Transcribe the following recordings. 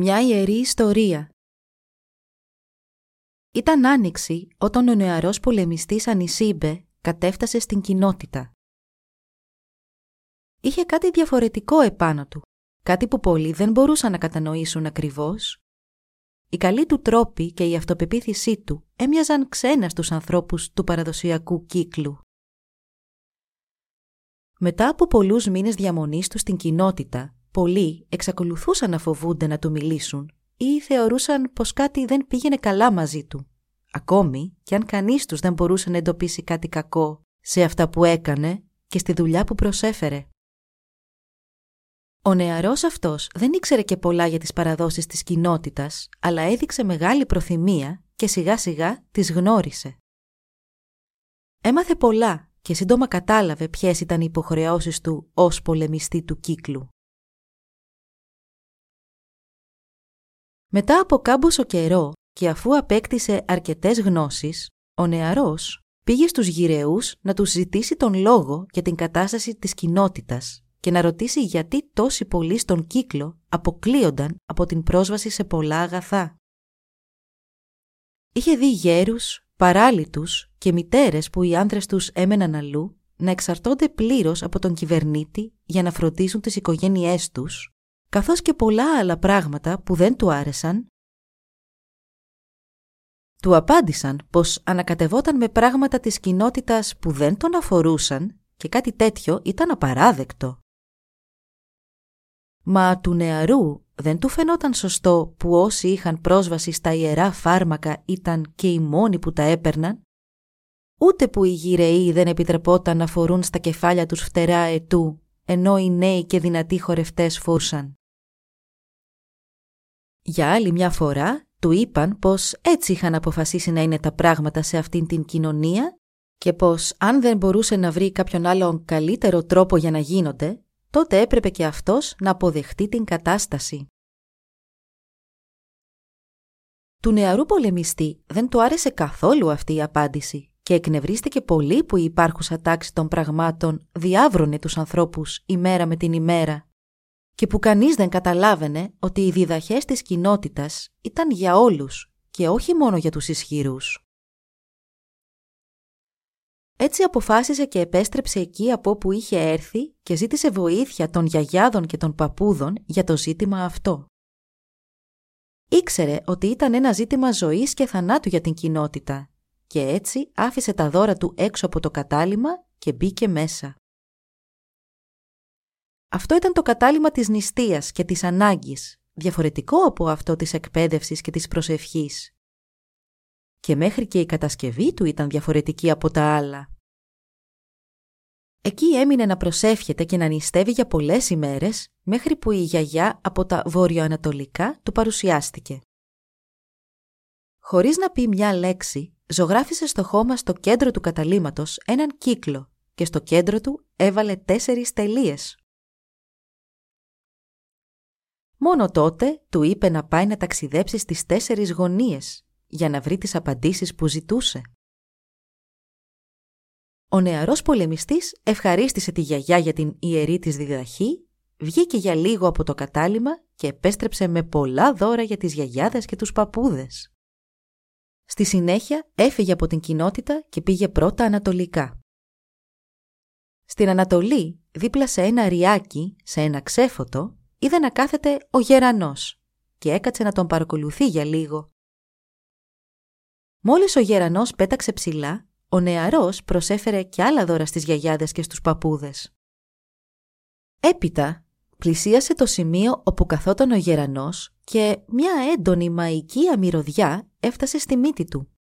Μια ιερή ιστορία Ήταν άνοιξη όταν ο νεαρός πολεμιστής Ανισίμπε κατέφτασε στην κοινότητα. Είχε κάτι διαφορετικό επάνω του, κάτι που πολλοί δεν μπορούσαν να κατανοήσουν ακριβώς. Οι καλοί του τρόποι και η αυτοπεποίθησή του έμοιαζαν ξένα στους ανθρώπους του παραδοσιακού κύκλου. Μετά από πολλούς μήνες διαμονής τους στην κοινότητα, πολλοί εξακολουθούσαν να φοβούνται να του μιλήσουν ή θεωρούσαν πως κάτι δεν πήγαινε καλά μαζί του. Ακόμη και αν κανείς τους δεν μπορούσε να εντοπίσει κάτι κακό σε αυτά που έκανε και στη δουλειά που προσέφερε. Ο νεαρός αυτός δεν ήξερε και πολλά για τις παραδόσεις της κοινότητας, αλλά έδειξε μεγάλη προθυμία και σιγά σιγά τις γνώρισε. Έμαθε πολλά και σύντομα κατάλαβε ποιες ήταν οι υποχρεώσεις του ως πολεμιστή του κύκλου. Μετά από κάμποσο καιρό και αφού απέκτησε αρκετές γνώσεις, ο νεαρός πήγε στους γυρεούς να τους ζητήσει τον λόγο για την κατάσταση της κοινότητας και να ρωτήσει γιατί τόσοι πολλοί στον κύκλο αποκλείονταν από την πρόσβαση σε πολλά αγαθά. Είχε δει γέρους, παράλυτους και μητέρες που οι άνδρες τους έμεναν αλλού να εξαρτώνται πλήρως από τον κυβερνήτη για να φροντίζουν τις οικογένειές τους καθώς και πολλά άλλα πράγματα που δεν του άρεσαν, του απάντησαν πως ανακατευόταν με πράγματα της κοινότητας που δεν τον αφορούσαν και κάτι τέτοιο ήταν απαράδεκτο. Μα του νεαρού δεν του φαινόταν σωστό που όσοι είχαν πρόσβαση στα ιερά φάρμακα ήταν και οι μόνοι που τα έπαιρναν, ούτε που οι γυρεοί δεν επιτρεπόταν να φορούν στα κεφάλια τους φτερά ετού, ενώ οι νέοι και δυνατοί χορευτές φούρσαν. Για άλλη μια φορά του είπαν πως έτσι είχαν αποφασίσει να είναι τα πράγματα σε αυτήν την κοινωνία και πως αν δεν μπορούσε να βρει κάποιον άλλον καλύτερο τρόπο για να γίνονται, τότε έπρεπε και αυτός να αποδεχτεί την κατάσταση. Του νεαρού πολεμιστή δεν του άρεσε καθόλου αυτή η απάντηση και εκνευρίστηκε πολύ που η υπάρχουσα τάξη των πραγμάτων διάβρωνε τους ανθρώπους ημέρα με την ημέρα και που κανείς δεν καταλάβαινε ότι οι διδαχές της κοινότητας ήταν για όλους και όχι μόνο για τους ισχυρούς. Έτσι αποφάσισε και επέστρεψε εκεί από όπου είχε έρθει και ζήτησε βοήθεια των γιαγιάδων και των παππούδων για το ζήτημα αυτό. Ήξερε ότι ήταν ένα ζήτημα ζωής και θανάτου για την κοινότητα και έτσι άφησε τα δώρα του έξω από το κατάλημα και μπήκε μέσα. Αυτό ήταν το κατάλημα της νηστείας και της ανάγκης, διαφορετικό από αυτό της εκπαίδευσης και της προσευχής. Και μέχρι και η κατασκευή του ήταν διαφορετική από τα άλλα. Εκεί έμεινε να προσεύχεται και να νηστεύει για πολλές ημέρες, μέχρι που η γιαγιά από τα βορειοανατολικά του παρουσιάστηκε. Χωρίς να πει μια λέξη, ζωγράφισε στο χώμα στο κέντρο του καταλήματος έναν κύκλο και στο κέντρο του έβαλε τέσσερις τελείες. Μόνο τότε του είπε να πάει να ταξιδέψει στις τέσσερις γωνίες για να βρει τις απαντήσεις που ζητούσε. Ο νεαρός πολεμιστής ευχαρίστησε τη γιαγιά για την ιερή της διδαχή, βγήκε για λίγο από το κατάλημα και επέστρεψε με πολλά δώρα για τις γιαγιάδες και τους παππούδες. Στη συνέχεια έφυγε από την κοινότητα και πήγε πρώτα ανατολικά. Στην Ανατολή, δίπλα σε ένα ριάκι, σε ένα ξέφωτο, είδε να κάθεται ο γερανός και έκατσε να τον παρακολουθεί για λίγο. Μόλις ο γερανός πέταξε ψηλά, ο νεαρός προσέφερε κι άλλα δώρα στις γιαγιάδες και στους παππούδες. Έπειτα πλησίασε το σημείο όπου καθόταν ο γερανός και μια έντονη μαϊκή αμυρωδιά έφτασε στη μύτη του.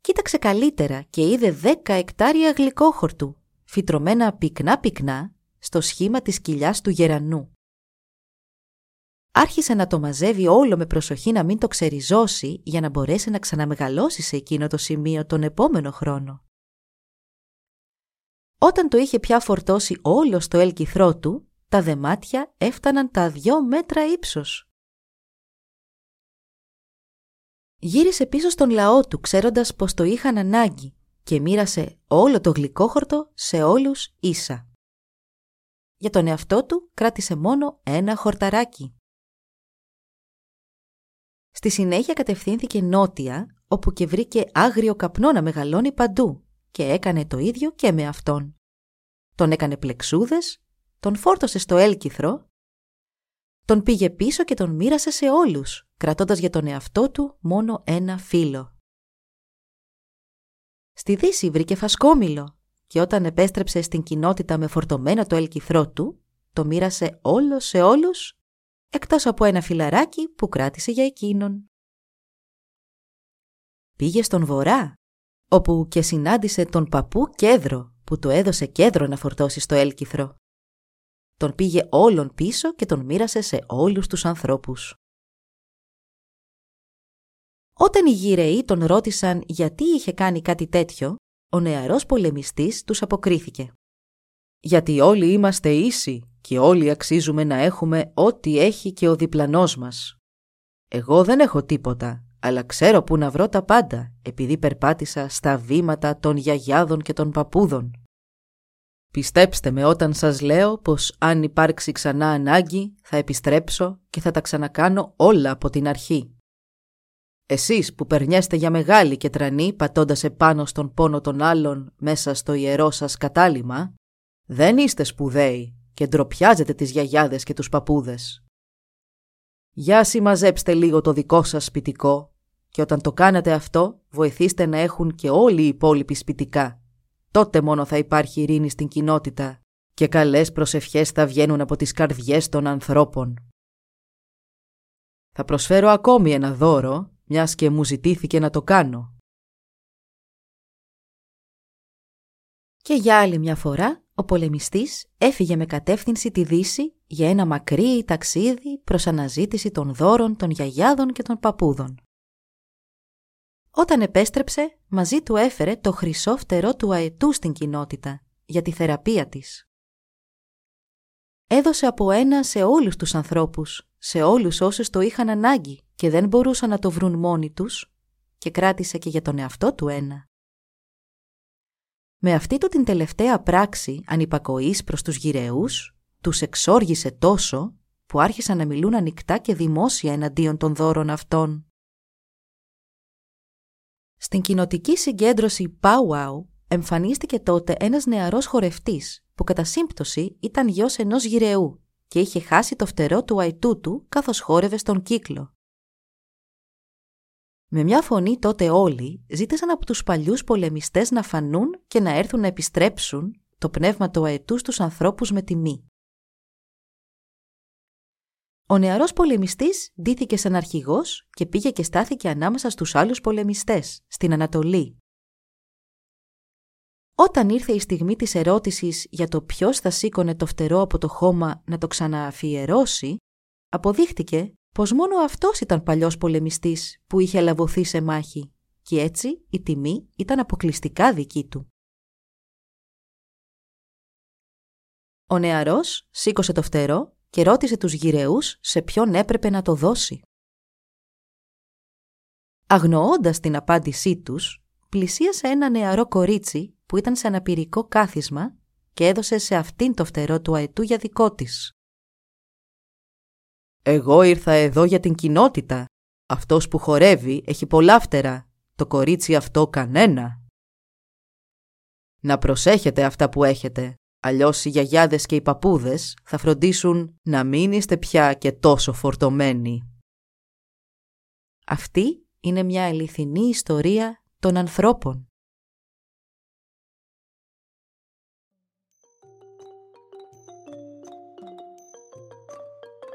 Κοίταξε καλύτερα και είδε δέκα εκτάρια γλυκόχορτου, φυτρωμένα πυκνά-πυκνά στο σχήμα της κοιλιάς του γερανού. άρχισε να το μαζεύει όλο με προσοχή να μην το ξεριζώσει για να μπορέσει να ξαναμεγαλώσει σε εκείνο το σημείο τον επόμενο χρόνο. Όταν το είχε πια φορτώσει όλο στο έλκυθρό του, τα δεμάτια έφταναν τα δυο μέτρα ύψος. Γύρισε πίσω στον λαό του ξέροντας πως το είχαν ανάγκη και μοίρασε όλο το γλυκόχορτο σε όλους ίσα. Για τον εαυτό του κράτησε μόνο ένα χορταράκι. Στη συνέχεια κατευθύνθηκε νότια, όπου και βρήκε άγριο καπνό να μεγαλώνει παντού και έκανε το ίδιο και με αυτόν. Τον έκανε πλεξούδες, τον φόρτωσε στο έλκυθρο, τον πήγε πίσω και τον μοίρασε σε όλους, κρατώντας για τον εαυτό του μόνο ένα φύλλο. Στη δύση βρήκε φασκόμηλο και όταν επέστρεψε στην κοινότητα με φορτωμένο το έλκυθρό του, το μοίρασε όλο σε όλους, εκτός από ένα φιλαράκι που κράτησε για εκείνον. Πήγε στον βορρά, όπου και συνάντησε τον παππού Κέδρο, που του έδωσε κέντρο να φορτώσει στο έλκυθρο. Τον πήγε όλον πίσω και τον μοίρασε σε όλους τους ανθρώπους. Όταν οι γυρεοί τον ρώτησαν γιατί είχε κάνει κάτι τέτοιο, ο νεαρός πολεμιστής τους αποκρίθηκε. «Γιατί όλοι είμαστε ίσοι και όλοι αξίζουμε να έχουμε ό,τι έχει και ο διπλανός μας. Εγώ δεν έχω τίποτα, αλλά ξέρω που να βρω τα πάντα, επειδή περπάτησα στα βήματα των γιαγιάδων και των παππούδων. Πιστέψτε με όταν σας λέω πως αν υπάρξει ξανά ανάγκη θα επιστρέψω και θα τα ξανακάνω όλα από την αρχή. Εσείς που περνιέστε για μεγάλη και τρανή πατώντας επάνω στον πόνο των άλλων μέσα στο ιερό σας κατάλημα, δεν είστε σπουδαίοι και ντροπιάζετε τις γιαγιάδες και τους παππούδες. Για συμμαζέψτε λίγο το δικό σας σπιτικό και όταν το κάνετε αυτό βοηθήστε να έχουν και όλοι οι υπόλοιποι σπιτικά. Τότε μόνο θα υπάρχει ειρήνη στην κοινότητα και καλές προσευχές θα βγαίνουν από τις καρδιές των ανθρώπων. Θα προσφέρω ακόμη ένα δώρο μιας και μου ζητήθηκε να το κάνω. Και για άλλη μια φορά, ο πολεμιστής έφυγε με κατεύθυνση τη Δύση για ένα μακρύ ταξίδι προς αναζήτηση των δώρων των γιαγιάδων και των παππούδων. Όταν επέστρεψε, μαζί του έφερε το χρυσό φτερό του αετού στην κοινότητα για τη θεραπεία της. Έδωσε από ένα σε όλους τους ανθρώπους, σε όλους όσους το είχαν ανάγκη και δεν μπορούσαν να το βρουν μόνοι τους και κράτησε και για τον εαυτό του ένα. Με αυτή του την τελευταία πράξη ανυπακοής προς τους γυρεούς, τους εξόργησε τόσο που άρχισαν να μιλούν ανοιχτά και δημόσια εναντίον των δώρων αυτών. Στην κοινοτική συγκέντρωση Powwow εμφανίστηκε τότε ένας νεαρός χορευτής που κατά σύμπτωση ήταν γιος ενός γυρεού και είχε χάσει το φτερό του αϊτού του καθώς χόρευε στον κύκλο. Με μια φωνή τότε όλοι ζήτησαν από τους παλιούς πολεμιστές να φανούν και να έρθουν να επιστρέψουν το πνεύμα του αετού στους ανθρώπους με τιμή. Ο νεαρός πολεμιστής ντύθηκε σαν αρχηγός και πήγε και στάθηκε ανάμεσα στους άλλους πολεμιστές, στην Ανατολή. Όταν ήρθε η στιγμή της ερώτησης για το ποιος θα σήκωνε το φτερό από το χώμα να το ξανααφιερώσει, αποδείχτηκε πως μόνο αυτός ήταν παλιός πολεμιστής που είχε λαβωθεί σε μάχη και έτσι η τιμή ήταν αποκλειστικά δική του. Ο νεαρός σήκωσε το φτερό και ρώτησε τους γυρεούς σε ποιον έπρεπε να το δώσει. Αγνοώντας την απάντησή τους, πλησίασε ένα νεαρό κορίτσι που ήταν σε αναπηρικό κάθισμα και έδωσε σε αυτήν το φτερό του αετού για δικό της. «Εγώ ήρθα εδώ για την κοινότητα. Αυτός που χορεύει έχει πολλά φτερά. Το κορίτσι αυτό κανένα». «Να προσέχετε αυτά που έχετε. Αλλιώς οι γιαγιάδες και οι παππούδες θα φροντίσουν να μην είστε πια και τόσο φορτωμένοι. Αυτή είναι μια αληθινή ιστορία των ανθρώπων.